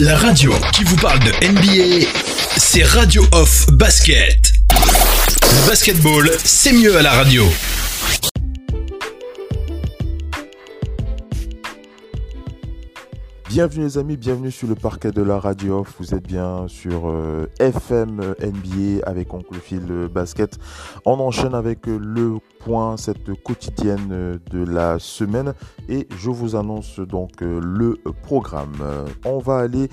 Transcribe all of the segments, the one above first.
La radio qui vous parle de NBA, c'est Radio Off Basket. Basketball, c'est mieux à la radio. Bienvenue les amis, bienvenue sur le parquet de la radio. Vous êtes bien sur euh, FM NBA avec Oncle Phil Basket. On enchaîne avec euh, le point, cette quotidienne euh, de la semaine et je vous annonce donc le programme. On va aller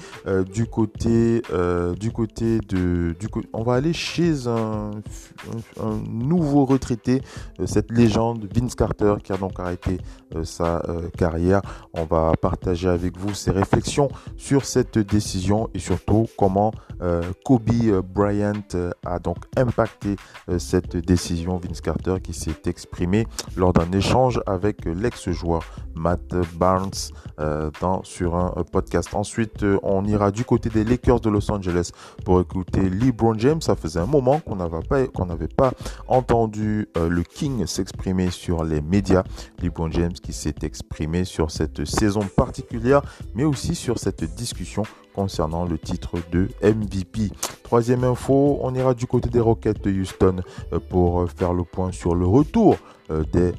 du côté du côté de du on va aller chez un nouveau retraité, cette légende Vince Carter qui a donc arrêté sa carrière. On va partager avec vous réflexions sur cette décision et surtout comment euh, Kobe euh, Bryant euh, a donc impacté cette décision. Vince Carter qui s'est exprimé lors d'un échange avec l'ex-joueur Matt Barnes sur un podcast. Ensuite, on ira du côté des Lakers de Los Angeles pour écouter LeBron James. Ça faisait un moment qu'on n'avait pas, pas entendu le King s'exprimer sur les médias. LeBron James qui s'est exprimé sur cette saison particulière, mais aussi sur cette discussion concernant le titre de MVP. Troisième info, on ira du côté des Rockets de Houston euh, pour euh, faire le point sur le retour euh, des,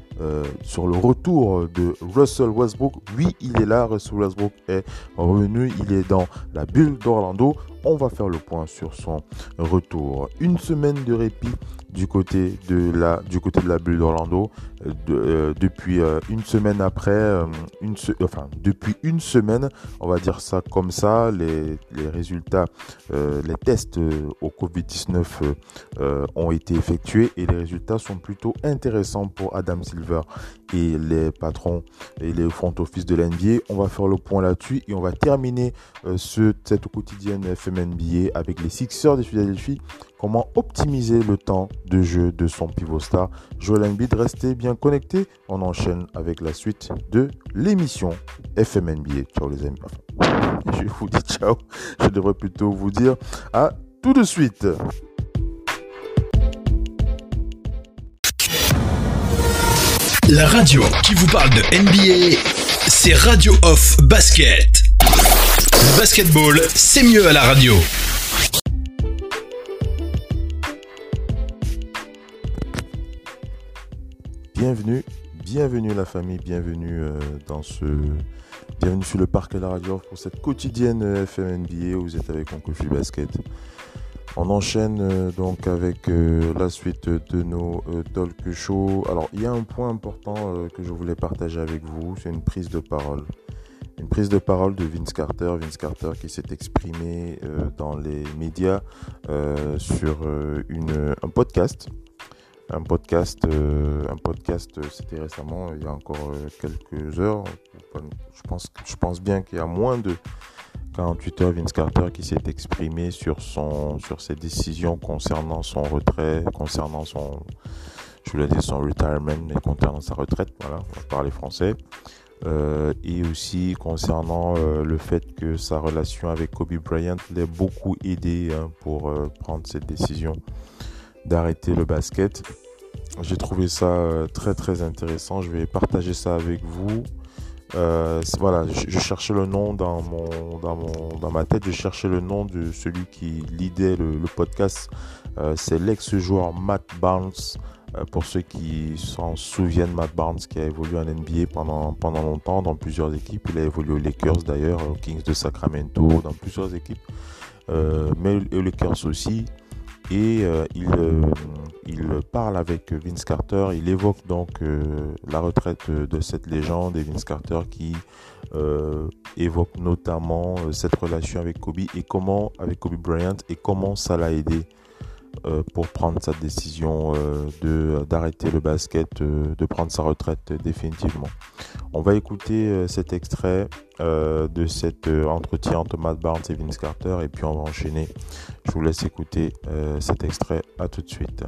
sur le retour de Russell Westbrook. Oui, il est là, Russell Westbrook est revenu, il est dans la bulle d'Orlando. On va faire le point sur son retour. Une semaine de répit du côté de la, du côté de la bulle d'Orlando. Euh, euh, depuis euh, une semaine après, enfin depuis une semaine, on va dire ça comme ça, les, les résultats, les tests au Covid-19 ont été effectués et les résultats sont plutôt intéressants pour Adam Silver et les patrons et les front office de l'NBA. On va faire le point là-dessus et on va terminer ce, cette quotidienne FMNBA avec les Sixers de Philadelphie comment optimiser le temps de jeu de son pivot star? Joel Embiid, restez bien connectés. On enchaîne avec la suite de l'émission FMNBA. Ciao les amis. je vous dis ciao. Je devrais plutôt vous dire à tout de suite. La radio qui vous parle de NBA, c'est Radio Off Basket. Basketball, c'est mieux à la radio. Bienvenue, bienvenue la famille, bienvenue euh, dans ce, bienvenue sur le parc de la radio pour cette quotidienne euh, FMNBA où vous êtes avec Oncle Basket. On enchaîne euh, donc avec la suite de nos talk shows. Alors il y a un point important que je voulais partager avec vous, c'est une prise de parole. Une prise de parole de Vince Carter, Vince Carter qui s'est exprimé dans les médias sur une, un podcast un podcast, euh, un podcast, euh, c'était récemment, il y a encore euh, quelques heures. Je pense, je pense bien qu'il y a moins de 48 heures, Vince Carter qui s'est exprimé sur son, sur ses décisions concernant son retrait, concernant son, je voulais dire son retirement, mais concernant sa retraite. Voilà, on va parler français. et aussi concernant le fait que sa relation avec Kobe Bryant l'a beaucoup aidé hein, pour prendre cette décision d'arrêter le basket. J'ai trouvé ça euh, très très intéressant. Je vais partager ça avec vous. Euh, voilà, je, cherchais le nom dans mon, dans ma tête. Je cherchais le nom de celui qui lidait le, podcast. Euh, c'est l'ex-joueur Matt Barnes. pour ceux qui s'en souviennent, Matt Barnes qui a évolué en NBA pendant pendant longtemps dans plusieurs équipes. Il a évolué aux Lakers d'ailleurs, aux Kings de Sacramento, dans plusieurs équipes. mais aux Lakers aussi et euh, il, euh, il, parle avec Vince Carter, il évoque donc euh, la retraite de cette légende et Vince Carter qui évoque notamment cette relation avec Kobe et comment avec Kobe Bryant et comment ça l'a aidé pour prendre sa décision euh, de d'arrêter le basket, euh, de prendre sa retraite définitivement. On va écouter cet extrait de cet entretien entre Matt Barnes et Vince Carter et puis on va enchaîner. Je vous laisse écouter cet extrait. À tout de suite.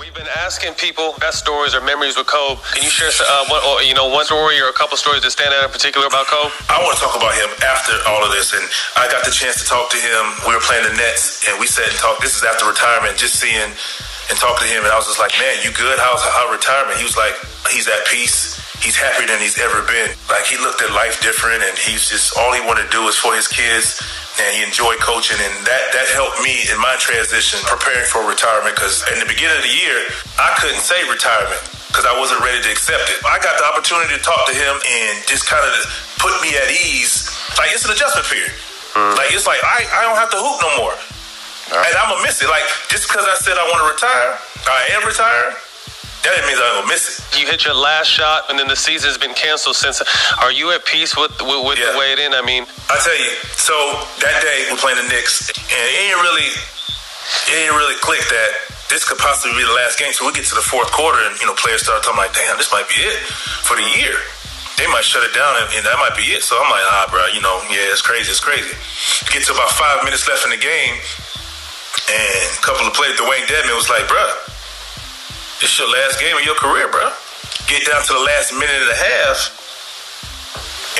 We've been asking people best stories or memories with Kobe. Can you share, uh, one, or, you know, one story or a couple stories that stand out in particular about Kobe? I want to talk about him after all of this, and I got the chance to talk to him. We were playing the Nets, and we sat and talked. This is after retirement, just seeing and talking to him, and I was just like, "Man, you good? How's how retirement?" He was like, "He's at peace." he's happier than he's ever been. Like he looked at life different, and he's just all he wanted to do was for his kids. And he enjoyed coaching, and that that helped me in my transition, preparing for retirement. Because in the beginning of the year, I couldn't say retirement because I wasn't ready to accept it. I got the opportunity to talk to him and just kind of put me at ease. Like it's an adjustment period. Mm. Like it's like I I don't have to hoop no more. Right. And I'm gonna miss it. Like just because I said I want to retire, I am retired. That means I'm gonna miss it. You hit your last shot, and then the season's been canceled since. Are you at peace with with, with yeah. the way it in? I mean, I tell you. So that day we're playing the Knicks, and it ain't really, it ain't really clicked that this could possibly be the last game. So we get to the fourth quarter, and you know, players start talking like, "Damn, this might be it for the year." They might shut it down, and, and that might be it. So I'm like, "Ah, bro, you know, yeah, it's crazy, it's crazy." Get to about five minutes left in the game, and a couple of players, Dewayne Dedmon was like, "Bro, this your last game of your career, bro. Get down to the last minute and a half.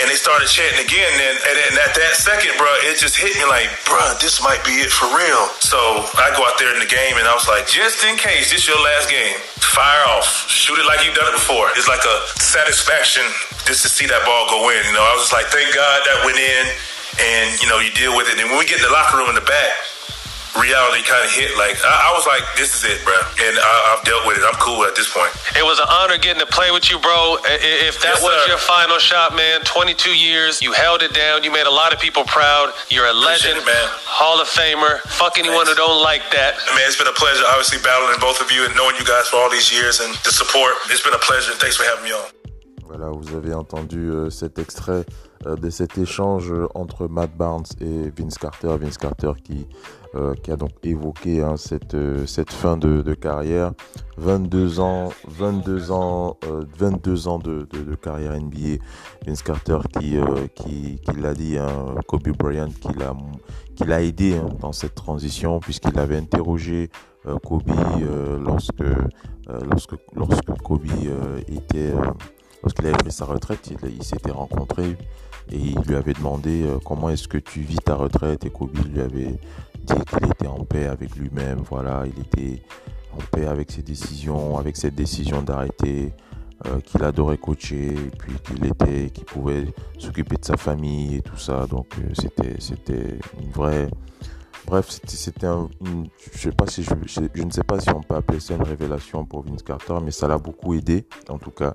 And they started chanting again. And, and then at that second, bro, it just hit me like, bro, this might be it for real. So I go out there in the game and I was like, just in case this your last game, fire off. Shoot it like you've done it before. It's like a satisfaction just to see that ball go in. You know, I was just like, thank God that went in. And, you know, you deal with it. And when we get in the locker room in the back, reality kind of hit. Like I, I, was like, "This is it, bro," and I, have dealt with it. I'm cool at this point. It was an honor getting to play with you, bro. If that yes, was sir. your final shot, man, 22 years, you held it down. You made a lot of people proud. You're a legend, it, man. Hall of Famer. Fuck anyone Thanks. who don't like that. Man, it's been a pleasure, obviously battling both of you and knowing you guys for all these years and the support. It's been a pleasure. Thanks for having me on. Voilà, vous avez entendu euh, cet extrait euh, de cet échange euh, entre Matt Barnes et Vince Carter. Vince Carter qui, euh, qui a donc évoqué hein, cette, cette fin de, carrière. 22 ans, 22 ans, 22 ans de, carrière NBA. Vince Carter qui, qui, qui l'a dit, hein, Kobe Bryant qui l'a, qui l'a aidé hein, dans cette transition puisqu'il avait interrogé Kobe lorsque, lorsque, lorsque Kobe était lorsqu'il avait pris sa retraite, il, s'était rencontré et il lui avait demandé euh, comment est-ce que tu vis ta retraite et Kobe lui avait dit qu'il était en paix avec lui-même, voilà, il était en paix avec ses décisions, avec cette décision d'arrêter, euh, qu'il adorait coacher, puis qu'il était, qu'il pouvait s'occuper de sa famille et tout ça. Donc euh, c'était, c'était une vraie, Bref, c'était un, je sais pas si je, ne sais pas si on peut appeler ça une révélation pour Vince Carter, mais ça l'a beaucoup aidé. En tout cas,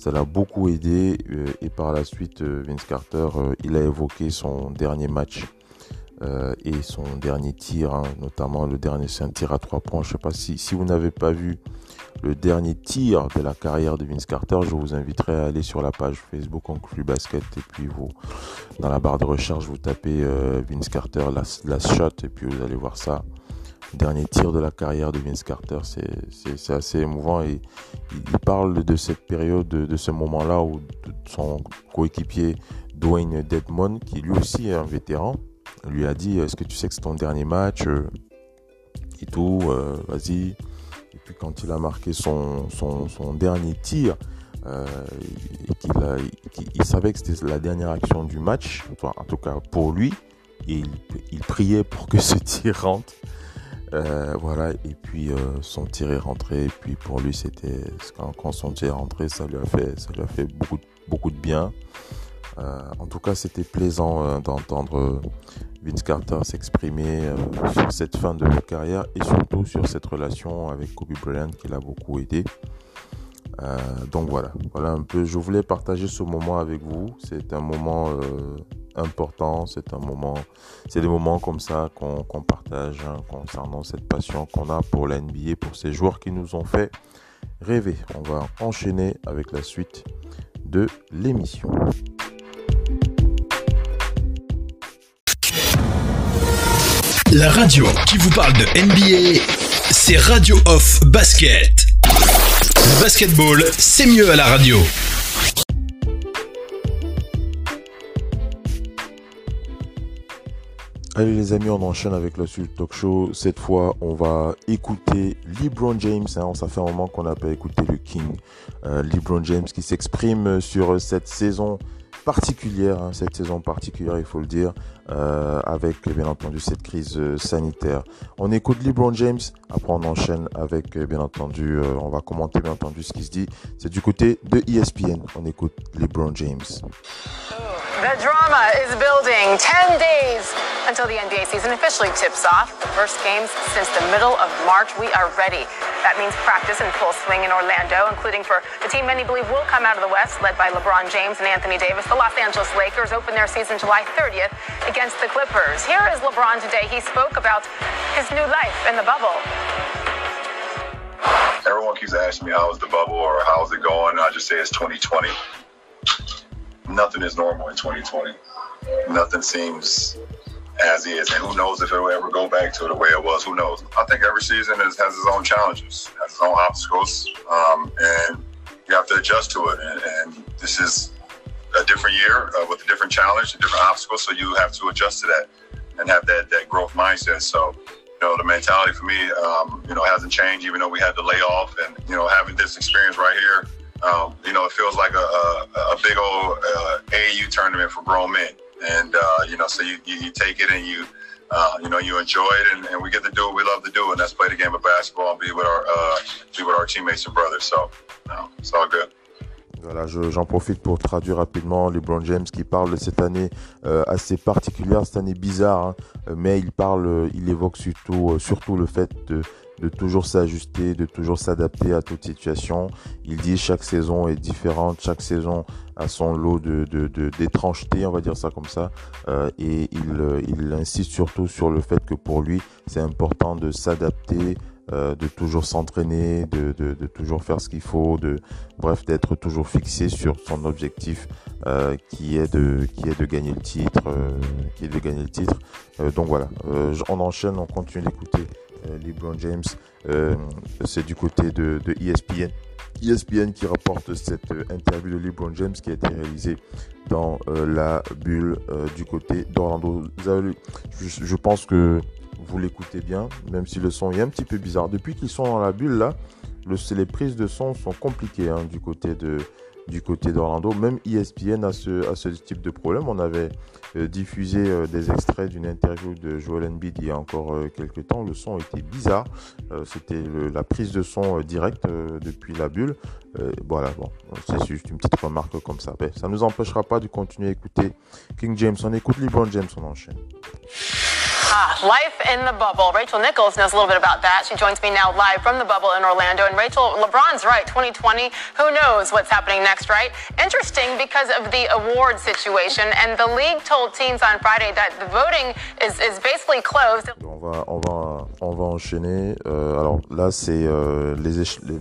ça l'a beaucoup aidé. Euh, et par la suite, Vince Carter, il a évoqué son dernier match et son dernier tir, hein, notamment le dernier, c'est un tir à trois points. Je sais pas si, si vous n'avez pas vu le dernier tir de la carrière de Vince Carter, je vous inviterai à aller sur la page Facebook Conclu Basket et puis vous, dans la barre de recherche, vous tapez euh, Vince Carter last, shot et puis vous allez voir ça. Dernier tir de la carrière de Vince Carter, c'est assez émouvant et il parle de cette période, de, ce moment-là où son coéquipier Dwayne Dedmon, qui lui aussi est un vétéran, lui a dit Est-ce que tu sais que c'est ton dernier match euh, Et tout, euh, vas-y. Et puis quand il a marqué son, son, dernier tir, euh, il savait que c'était la dernière action du match, en tout cas pour lui, et il, priait pour que ce tir rentre. Voilà, et puis son tir est rentré, et puis pour lui, c'était quand, son tir est rentré, ça lui a fait, ça lui a fait beaucoup, beaucoup de bien. en tout cas, c'était plaisant d'entendre Vince Carter s'exprimer euh, sur cette fin de carrière et surtout sur cette relation avec Kobe Bryant qui l'a beaucoup aidé. Euh, donc voilà, voilà un peu. Je voulais partager ce moment avec vous. C'est un moment euh, important. C'est un moment, c'est des moments comme ça qu'on partage hein, concernant cette passion qu'on a pour la NBA, pour ces joueurs qui nous ont fait rêver. On va enchaîner avec la suite de l'émission. La radio qui vous parle de NBA, c'est Radio Off Basket. Basketball, c'est mieux à la radio. Allez les amis, on enchaîne avec le Sud Talk Show. Cette fois, on va écouter LeBron James. Hein. Ça fait un moment qu'on n'a pas écouté le King. Euh, LeBron James qui s'exprime sur cette saison particulière, hein, cette saison particulière, il faut le dire, euh, avec bien entendu cette crise euh, sanitaire. On écoute LeBron James, après on enchaîne avec bien entendu, on va commenter bien entendu ce qui se dit. C'est du côté de ESPN. On écoute LeBron James. The drama is building. 10 days until the NBA season officially tips off. The first games since the middle of March. We are ready. That means practice in full swing in Orlando, including for the team many believe will come out of the West, led by LeBron James and Anthony Davis. The Los Angeles Lakers open their season July 30th against the Clippers. Here is LeBron today. He spoke about his new life in the bubble. Everyone keeps asking me how is the bubble or how's it going. I just say it's 2020 nothing is normal in 2020. Nothing seems as is, and who knows if it will ever go back to the way it was? Who knows? I think every season is, has its own challenges, has its own obstacles, um, and you have to adjust to it. And, and this is a different year uh, with a different challenge, a different obstacle, so you have to adjust to that and have that that growth mindset. So. You know, the mentality for me, um, you know, hasn't changed, even though we had the layoff and, you know, having this experience right here, um, you know, it feels like a, a, a big old uh, AAU tournament for grown men. And, uh, you know, so you, you, you, take it and you, uh, you know, you enjoy it and, and, we get to do what we love to do. And that's play the game of basketball and be with our, uh, be with our teammates and brothers. So, you it's all good. Voilà, j'en profite pour traduire rapidement LeBron James qui parle de cette année euh, assez particulière, cette année bizarre, hein, mais il parle, il évoque surtout, euh, surtout le fait de, de toujours s'ajuster, de toujours s'adapter à toute situation. Il dit chaque saison est différente, chaque saison a son lot de d'étrangeté, de, on va dire ça comme ça. Euh, et il, euh, il insiste surtout sur le fait que pour lui, c'est important de s'adapter, euh, de toujours s'entraîner, de, de, de, toujours faire ce qu'il faut, de bref d'être toujours fixé sur son objectif euh, qui est de qui est de gagner le titre, euh, qui est de gagner le titre. donc voilà, on enchaîne, on continue d'écouter euh, LeBron James, euh, c'est du côté de, ESPN. ESPN qui rapporte cette euh, interview de LeBron James qui a été réalisée dans la bulle du côté d'Orlando. Je, je, pense que vous l'écoutez bien, même si le son est un petit peu bizarre. Depuis qu'ils sont dans la bulle là, le, les prises de son sont compliquées hein, du côté de, du côté d'Orlando. Même ESPN a ce, ce type de problème. On avait euh, diffusé euh, des extraits d'une interview de Joel Embiid il y a encore euh, quelques temps. Le son était bizarre. C'était la prise de son directe depuis la bulle. voilà, bon, c'est juste une petite remarque comme ça. Ben, ça ne nous empêchera pas de continuer à écouter King James. On écoute LeBron James, on enchaîne. Ah, life in the bubble. Rachel Nichols knows a little bit about that. She joins me now live from the bubble in Orlando. And Rachel, LeBron's right, 2020. Who knows what's happening next, right? Interesting because of the award situation. And the league told teams on Friday that the voting is, basically closed. On va, enchaîner. Euh, alors là, c'est euh, les,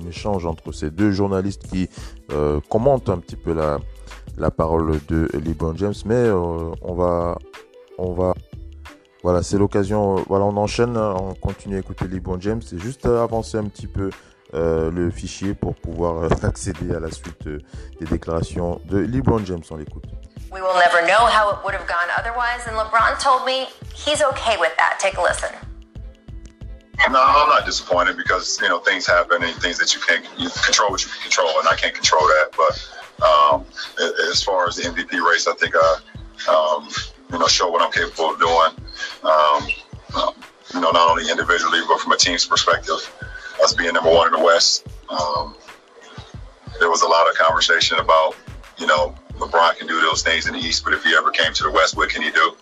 échanges entre ces deux journalistes qui euh, commentent un petit peu la, parole de LeBron James. Mais on va, on va voilà, c'est l'occasion. Voilà, on enchaîne, on continue à écouter LeBron James. C'est juste avancer un petit peu euh, le fichier pour pouvoir euh, accéder à la suite euh, des déclarations de LeBron James. On l'écoute. We will never know how it would have gone otherwise, and LeBron told me he's okay with that. Take a listen. No, I'm not disappointed because you know things happen and things that you can't you control what you can control, and I can't control that. But um, as far as the MVP race, I think uh, um, you know, show what I'm capable of doing. Um, um, you know, not only individually, but from a team's perspective, us being number one in the West. Um, there was a lot of conversation about, you know, LeBron can do those things in the East, but if he ever came to the West, what can he do?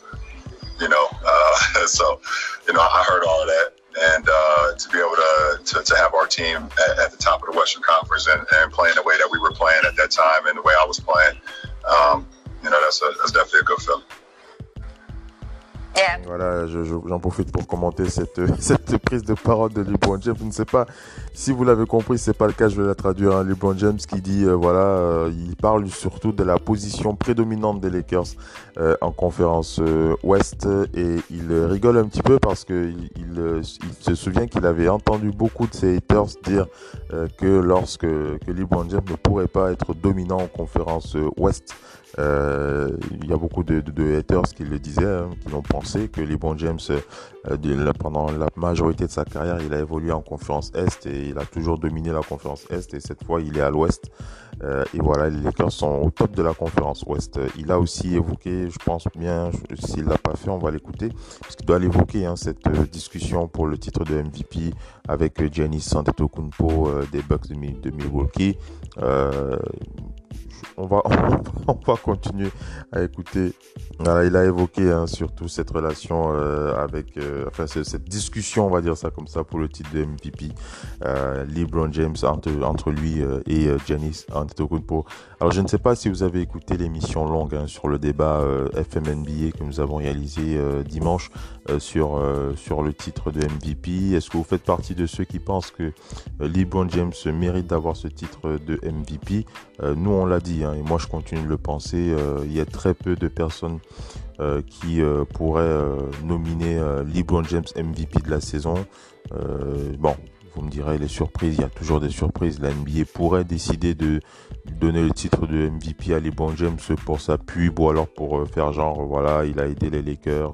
You know, uh, so, you know, I heard all of that. And uh, to be able to, to, to have our team at, at, the top of the Western Conference and, and, playing the way that we were playing at that time and the way I was playing, um, you know, that's, a, that's definitely a good feeling. Voilà, j'en profite pour commenter cette, prise de parole de LeBron James. Je ne sais pas si vous l'avez compris, c'est pas le cas, je vais la traduire. Hein. LeBron James qui dit, euh, voilà, euh, il parle surtout de la position prédominante des Lakers euh, en conférence Ouest et il rigole un petit peu parce que il, se souvient qu'il avait entendu beaucoup de ses haters dire que lorsque que LeBron James ne pourrait pas être dominant en conférence Ouest, il y a beaucoup de, de, de, haters qui le disaient, hein, qui l'ont pensé, que LeBron James, euh, pendant la majorité de sa carrière, il a évolué en conférence Est et il a toujours dominé la conférence Est et cette fois il est à l'Ouest. et voilà, les Lakers sont au top de la conférence Ouest. Il a aussi évoqué, je pense bien, s'il l'a pas fait, on va l'écouter, parce qu'il doit l'évoquer hein, cette discussion pour le titre de MVP avec Giannis Antetokounmpo des Bucks de Milwaukee. on va, on va continuer à écouter. Il a évoqué hein, surtout cette relation euh, avec, euh, enfin cette discussion, on va dire ça comme ça, pour le titre de MVP. Euh, LeBron James entre, entre lui euh, et euh, Giannis Antetokounmpo. Alors je ne sais pas si vous avez écouté l'émission longue hein, sur le débat FMNBA que nous avons réalisé dimanche sur sur le titre de MVP. Est-ce que vous faites partie de ceux qui pensent que LeBron James mérite d'avoir ce titre de MVP Nous on l'a dit. Hein, et moi je continue de le penser, euh, il y a très peu de personnes euh, qui euh, pourraient nominer LeBron James MVP de la saison. bon, vous me direz les surprises, il y a toujours des surprises. La NBA pourrait décider de donner le titre de MVP à LeBron James pour sa pub ou alors pour faire genre voilà, il a aidé les Lakers,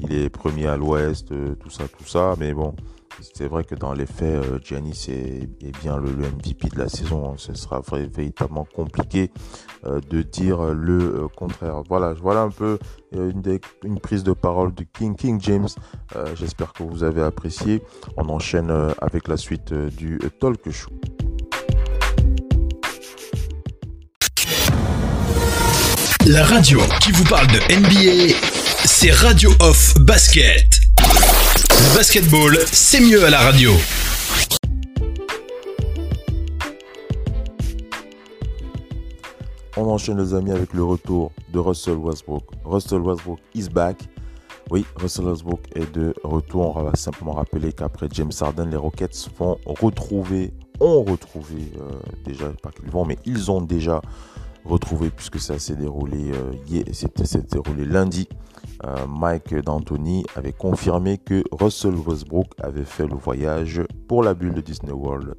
il est premier à l'Ouest, tout ça, tout ça. Mais bon, c'est vrai que dans les faits, euh, Giannis est, bien le, MVP de la saison. Ce sera véritablement compliqué euh, de dire le euh, contraire. Voilà, voilà un peu une, prise de parole de King King James. J'espère que vous avez apprécié. On enchaîne avec la suite du talk show. La radio qui vous parle de NBA, c'est Radio Off Basket. Basketball, c'est mieux à la radio. On enchaîne les amis avec le retour de Russell Westbrook. Russell Westbrook is back. Oui, Russell Westbrook est de retour. On va simplement rappeler qu'après James Harden, les Rockets vont retrouver, ont retrouvé euh, déjà, pas qu'ils vont, mais ils ont déjà retrouvé puisque ça s'est déroulé, euh, c'était déroulé lundi euh, Mike D'Antoni avait confirmé que Russell Westbrook avait fait le voyage pour la bulle de Disney World.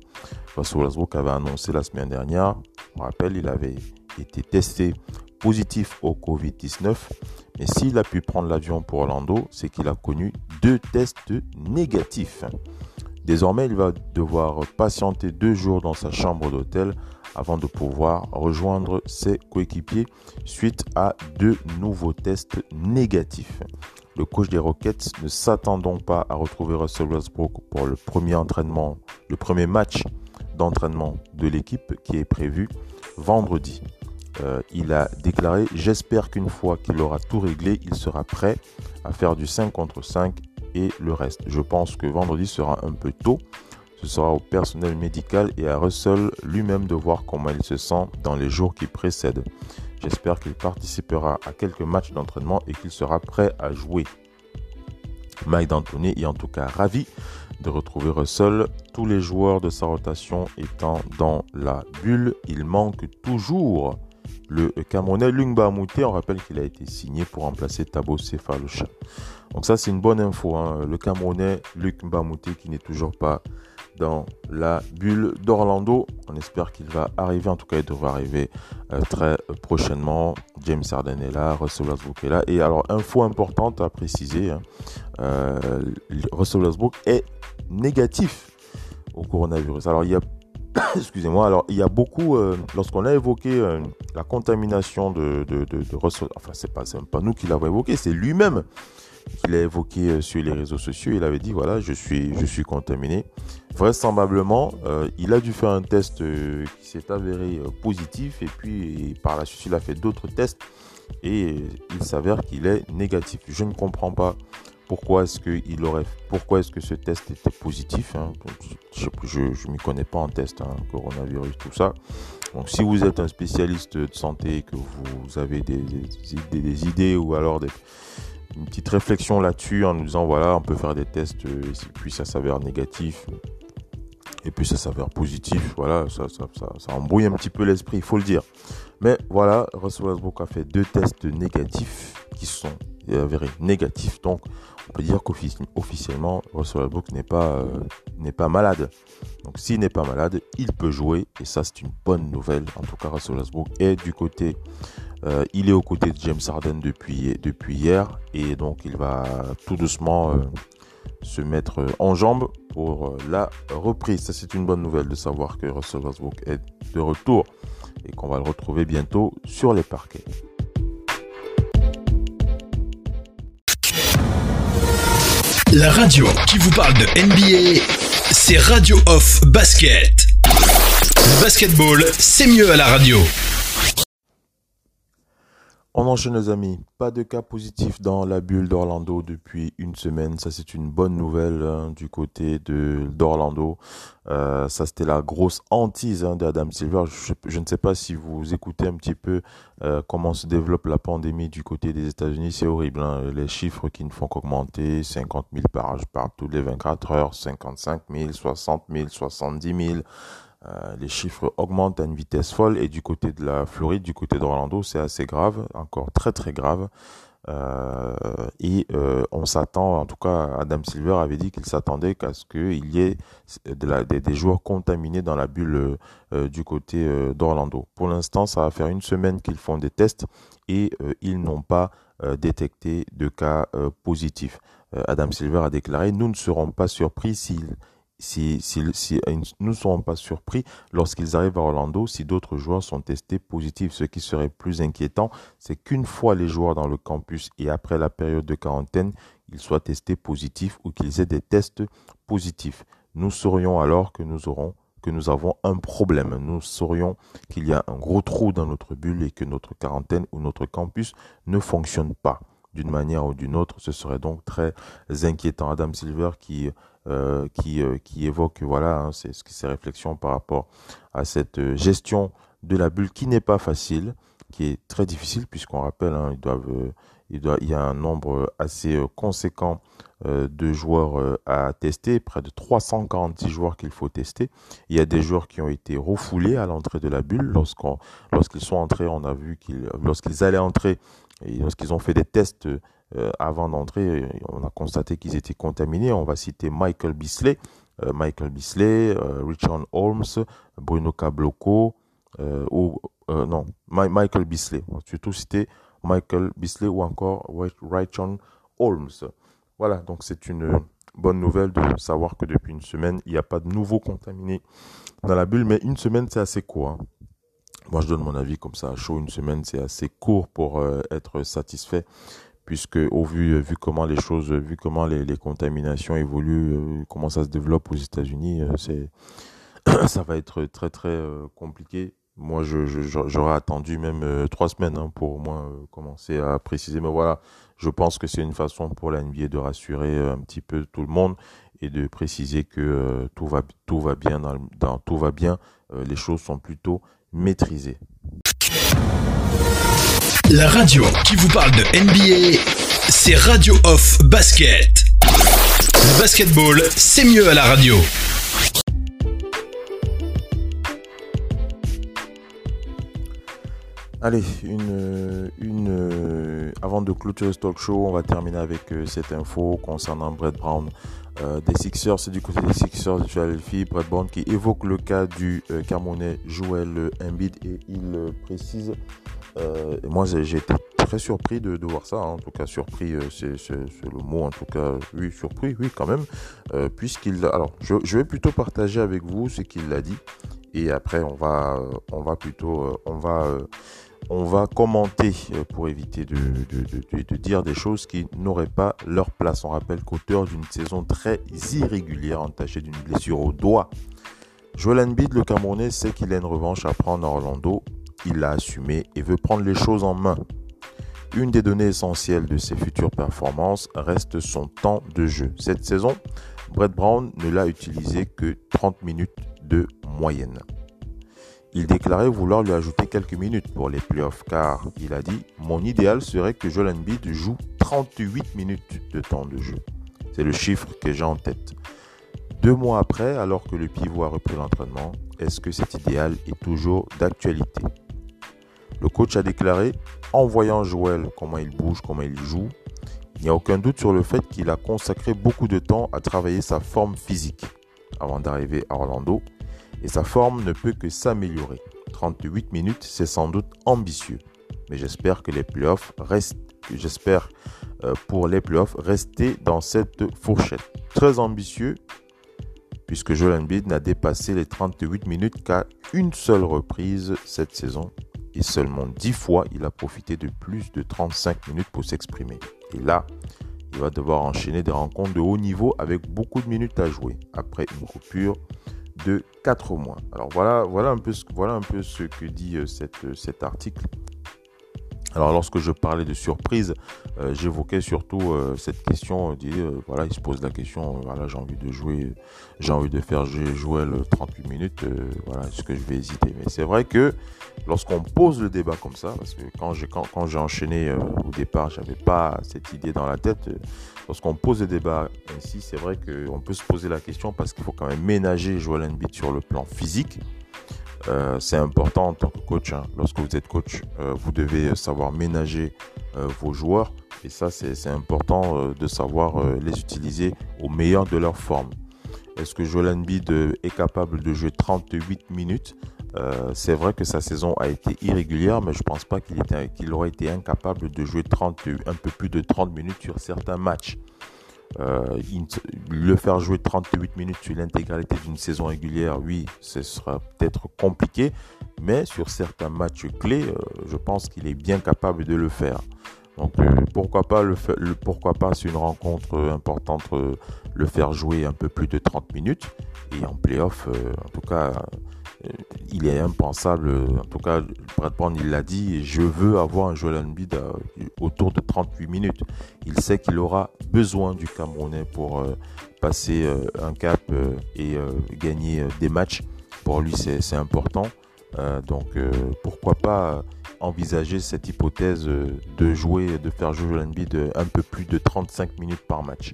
Russell Westbrook avait annoncé la semaine dernière, on rappelle, il avait été testé positif au Covid-19, mais s'il a pu prendre l'avion pour Orlando, c'est qu'il a connu deux tests négatifs. Désormais, il va devoir patienter deux jours dans sa chambre d'hôtel avant de pouvoir rejoindre ses coéquipiers suite à deux nouveaux tests négatifs. Le coach des Rockets ne s'attend donc pas à retrouver Russell Westbrook pour le premier entraînement, le premier match d'entraînement de l'équipe qui est prévu vendredi. Euh, il a déclaré J'espère qu'une fois qu'il aura tout réglé, il sera prêt à faire du 5 contre 5 et le reste. Je pense que vendredi sera un peu tôt ce sera au personnel médical et à Russell lui-même de voir comment il se sent dans les jours qui précèdent. J'espère qu'il participera à quelques matchs d'entraînement et qu'il sera prêt à jouer. Mike D'Antoni est en tout cas ravi de retrouver Russell. Tous les joueurs de sa rotation étant dans la bulle, il manque toujours le Camerounais Lungba Mouté. On rappelle qu'il a été signé pour remplacer Tabo Sefaloucha. Donc ça c'est une bonne info. Hein. Le Camerounais Luc Mbamouté qui n'est toujours pas dans la bulle d'Orlando. On espère qu'il va arriver, en tout cas il devrait arriver euh, très prochainement. James Harden est là, Russell Westbrook est là. Et alors, info importante à préciser, hein, euh, Russell Westbrook est négatif au coronavirus. Alors il y a excusez-moi, alors il y a beaucoup, euh, lorsqu'on a évoqué la contamination de, Russell, enfin c'est pas, pas nous qui l'avons évoqué, c'est lui-même qu'il a évoqué euh, sur les réseaux sociaux. Il avait dit voilà, je suis, je suis contaminé. Vraisemblablement, euh, il a dû faire un test euh, qui s'est avéré positif et puis par la suite, il a fait d'autres tests et il s'avère qu'il est négatif. Je ne comprends pas pourquoi est-ce que il aurait, pourquoi est-ce que ce test était positif. Hein. Je ne m'y connais pas en test, hein, coronavirus, tout ça. Donc, si vous êtes un spécialiste de santé, que vous avez des, des idées ou alors des, une petite réflexion là-dessus en nous disant voilà, on peut faire des tests et euh, puis ça s'avère négatif et puis ça s'avère positif. Voilà, ça, ça, ça, embrouille un petit peu l'esprit, il faut le dire. Mais voilà, Russell Westbrook a fait deux tests négatifs qui sont avérés négatifs. Donc, on peut dire qu'officiellement, Russell Westbrook n'est pas, euh, n'est pas malade. Donc, s'il n'est pas malade, il peut jouer et ça, c'est une bonne nouvelle. En tout cas, Russell Westbrook est du côté euh, il est aux côtés de James Harden depuis, hier et donc il va tout doucement euh, se mettre en jambe pour euh, la reprise. Ça c'est une bonne nouvelle de savoir que Russell Westbrook est de retour et qu'on va le retrouver bientôt sur les parquets. La radio qui vous parle de NBA, c'est Radio Off Basket. Basketball, c'est mieux à la radio. On enchaîne les amis, pas de cas positifs dans la bulle d'Orlando depuis une semaine, ça c'est une bonne nouvelle hein, du côté de d'Orlando. Euh, ça c'était la grosse hantise hein, d'Adam Silver. Je, ne sais pas si vous écoutez un petit peu euh, comment se développe la pandémie du côté des États-Unis, c'est horrible. Hein. Les chiffres qui ne font qu'augmenter, 50 000 par, par toutes les 24 heures, 55 000, 60 000, 70 000. Euh, les chiffres augmentent à une vitesse folle et du côté de la Floride, du côté d'Orlando, c'est assez grave, encore très très grave. Euh, et euh, on s'attend, en tout cas, Adam Silver avait dit qu'il s'attendait qu'à ce qu'il y ait des, joueurs contaminés dans la bulle du côté d'Orlando. Pour l'instant, ça va faire une semaine qu'ils font des tests et ils n'ont pas détecté de cas positifs. Adam Silver a déclaré, nous ne serons pas surpris s'il si, si, euh, nous ne serons pas surpris lorsqu'ils arrivent à Orlando si d'autres joueurs sont testés positifs. Ce qui serait plus inquiétant, c'est qu'une fois les joueurs dans le campus et après la période de quarantaine, ils soient testés positifs ou qu'ils aient des tests positifs. Nous saurions alors que nous que nous avons un problème. Nous saurions qu'il y a un gros trou dans notre bulle et que notre quarantaine ou notre campus ne fonctionne pas d'une manière ou d'une autre. Ce serait donc très inquiétant. Adam Silver qui euh, qui, euh, qui évoque voilà hein, c'est ses réflexions par rapport à cette euh, gestion de la bulle qui n'est pas facile, qui est très difficile puisqu'on rappelle hein, ils doivent il, y a un nombre assez conséquent de joueurs à tester, près de 346 joueurs qu'il faut tester. Il y a des joueurs qui ont été refoulés à l'entrée de la bulle. Lorsqu'ils sont entrés, on a vu qu'ils, lorsqu'ils allaient entrer, lorsqu'ils ont fait des tests euh, avant d'entrer, on a constaté qu'ils étaient contaminés. On va citer Michael Bisley, euh, Michael Bisley, euh, Richard Holmes, Bruno Cabloco, ou non, Michael Bisley. Surtout citer Michael Bisley ou encore Richard Holmes. Voilà, donc c'est une bonne nouvelle de savoir que depuis une semaine, il n'y a pas de nouveaux contaminés dans la bulle, mais une semaine, c'est assez court. Hein. Moi, je donne mon avis comme ça à chaud. Une semaine, c'est assez court pour être satisfait puisque au vu vu comment les choses, vu comment les, contaminations évoluent, euh, comment ça se développe aux États-Unis, euh, ça va être très très euh, compliqué. Moi, j'aurais attendu même trois semaines hein, pour au moins commencer à préciser. Mais voilà, je pense que c'est une façon pour la NBA de rassurer un petit peu tout le monde et de préciser que tout va tout va bien dans, tout va bien. les choses sont plutôt maîtrisées. La radio qui vous parle de NBA, c'est Radio Off Basket. Basketball, c'est mieux à la radio. Allez, une, une, avant de clôturer ce talk show, on va terminer avec euh, cette info concernant Brett Brown euh, des Sixers. C'est du côté des Sixers de Philadelphie, Brett Brown qui évoque le cas du euh, Camerounais Joel Embiid et il précise euh, moi, j'ai été très surpris de, voir ça. Hein. En tout cas, surpris, euh, c'est le mot. En tout cas, oui, surpris, oui, quand même. Euh, puisqu'il. Alors, je, vais plutôt partager avec vous ce qu'il a dit. Et après, on va, on va plutôt, on va, on va commenter pour éviter de, de, dire des choses qui n'auraient pas leur place. On rappelle qu'auteur d'une saison très irrégulière, entachée d'une blessure au doigt, Joel Embiid, le Camerounais, sait qu'il a une revanche à prendre à Orlando il l'a assumé et veut prendre les choses en main. Une des données essentielles de ses futures performances reste son temps de jeu. Cette saison, Brett Brown ne l'a utilisé que 30 minutes de moyenne. Il déclarait vouloir lui ajouter quelques minutes pour les playoffs car il a dit Mon idéal serait que Joel Embiid joue 38 minutes de temps de jeu. C'est le chiffre que j'ai en tête. Deux mois après, alors que le pivot a repris l'entraînement, est-ce que cet idéal est toujours d'actualité? Le coach a déclaré, en voyant Joël comment il bouge, comment il joue, il n'y a aucun doute sur le fait qu'il a consacré beaucoup de temps à travailler sa forme physique avant d'arriver à Orlando et sa forme ne peut que s'améliorer. 38 minutes, c'est sans doute ambitieux, mais j'espère que les playoffs restent, j'espère euh, pour les playoffs rester dans cette fourchette. Très ambitieux, puisque Joel Embiid n'a dépassé les 38 minutes qu'à une seule reprise cette saison. Et seulement 10 fois, il a profité de plus de 35 minutes pour s'exprimer. Et là, il va devoir enchaîner des rencontres de haut niveau avec beaucoup de minutes à jouer après une coupure de 4 mois. Alors voilà, voilà, un, peu, voilà un peu ce que dit euh, cette, cet article. Alors lorsque je parlais de surprise, euh, j'évoquais surtout euh, cette question, euh, voilà, il se pose la question, voilà, j'ai envie de jouer, j'ai envie de faire jouer le 38 minutes, voilà, est-ce que je vais hésiter? Mais c'est vrai que lorsqu'on pose le débat comme ça, parce que quand j'ai quand, enchaîné au départ, j'avais pas cette idée dans la tête. lorsqu'on pose le débat ainsi, c'est vrai qu'on peut se poser la question parce qu'il faut quand même ménager Joel Embiid sur le plan physique. Euh, c'est important en tant que coach. Hein. Lorsque vous êtes coach, euh, vous devez savoir ménager euh, vos joueurs. Et ça, c'est important de savoir les utiliser au meilleur de leur forme. Est-ce que Joel Embiid est capable de jouer 38 minutes? C'est vrai que sa saison a été irrégulière, mais je ne pense pas qu'il aurait été incapable de jouer 30, un peu plus de 30 minutes sur certains matchs. Euh, le faire jouer 38 minutes sur l'intégralité d'une saison régulière, oui, ce sera peut-être compliqué, mais sur certains matchs clés, euh, je pense qu'il est bien capable de le faire. Donc euh, pourquoi pas le, pourquoi pas c'est une rencontre importante le faire jouer un peu plus de 30 minutes et en playoff en tout cas il est impensable, en tout cas, Brad Brown, il l'a dit, je veux avoir un Joel Embiid euh, autour de 38 minutes. Il sait qu'il aura besoin du Camerounais pour euh, passer un cap et gagner des matchs. Pour lui, c'est important. donc, pourquoi pas envisager cette hypothèse de jouer, de faire jouer Joel Embiid un peu plus de 35 minutes par match.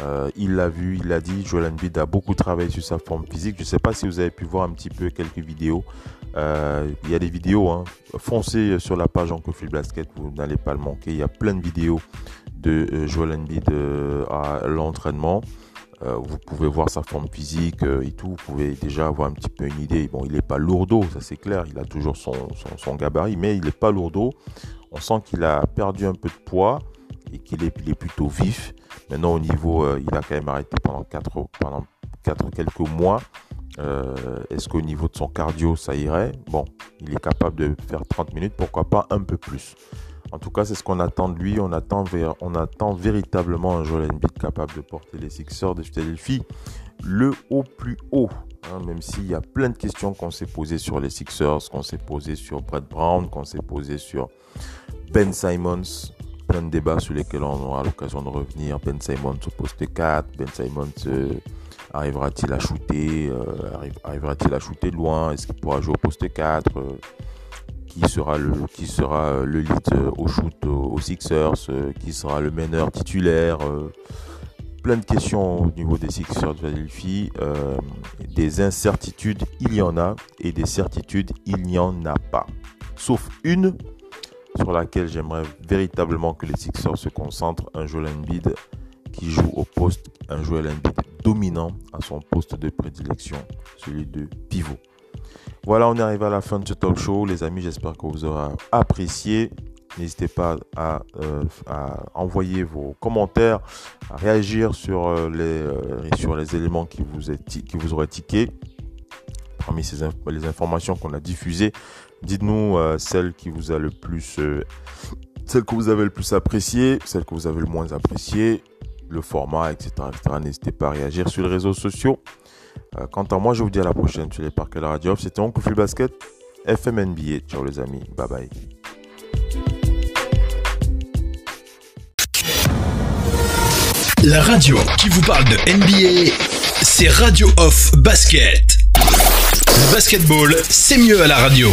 Euh, il l'a vu, il l'a dit, Joel Embiid a beaucoup travaillé sur sa forme physique. Je ne sais pas si vous avez pu voir un petit peu quelques vidéos. Euh, il y a des vidéos, hein. foncez sur la page Ancofield Basket, vous n'allez pas le manquer. Il y a plein de vidéos de euh, Joel Embiid à l'entraînement. vous pouvez voir sa forme physique et tout. Vous pouvez déjà avoir un petit peu une idée. Bon, il n'est pas lourdeau, ça c'est clair. Il a toujours son, son gabarit, mais il n'est pas lourdeau. On sent qu'il a perdu un peu de poids et qu'il est, plutôt vif. Maintenant, au niveau, euh, il a quand même arrêté pendant 4 pendant quatre, quelques mois. Euh, est-ce qu'au niveau de son cardio, ça irait? Bon, il est capable de faire 30 minutes, pourquoi pas un peu plus. En tout cas, c'est ce qu'on attend de lui. On attend, on attend véritablement un Joel Embiid capable de porter les Sixers de Philadelphie le haut plus haut. Hein, même s'il y a plein de questions qu'on s'est posées sur les Sixers, qu'on s'est posées sur Brett Brown, qu'on s'est posées sur Ben Simons plein de débats sur lesquels on aura l'occasion de revenir. Ben Simon au poste 4, Ben Simon euh, arrivera-t-il à shooter euh, Arrivera-t-il à shooter loin? Est-ce qu'il pourra jouer au poste 4 euh, qui sera le qui sera le lead au shoot aux Sixers Qui sera le meneur titulaire Plein de questions au niveau des Sixers de Philadelphie. des incertitudes, il y en a, et des certitudes, il n'y en a pas. Sauf une sur laquelle j'aimerais véritablement que les Sixers se concentrent. Un Joel Embiid qui joue au poste, un Joel Embiid dominant à son poste de prédilection, celui de pivot. Voilà, on est arrivé à la fin de ce talk show. Les amis, j'espère que vous aurez apprécié. N'hésitez pas à, euh, envoyer vos commentaires, à réagir sur, euh, les, euh, sur les éléments qui vous, qui auraient tiqué. Parmi les informations qu'on a diffusées, Dites-nous euh, celle qui vous a le plus, euh, celle que vous avez le plus appréciée, celle que vous avez le moins appréciée, le format, etc. N'hésitez pas à réagir sur les réseaux sociaux. Euh, quant à moi, je vous dis à la prochaine sur les parcs de la radio. C'était Oncle Phil Basket, FM NBA. Ciao les amis, bye bye. La radio qui vous parle de NBA, c'est Radio Off Basket. Basketball, c'est mieux à la radio.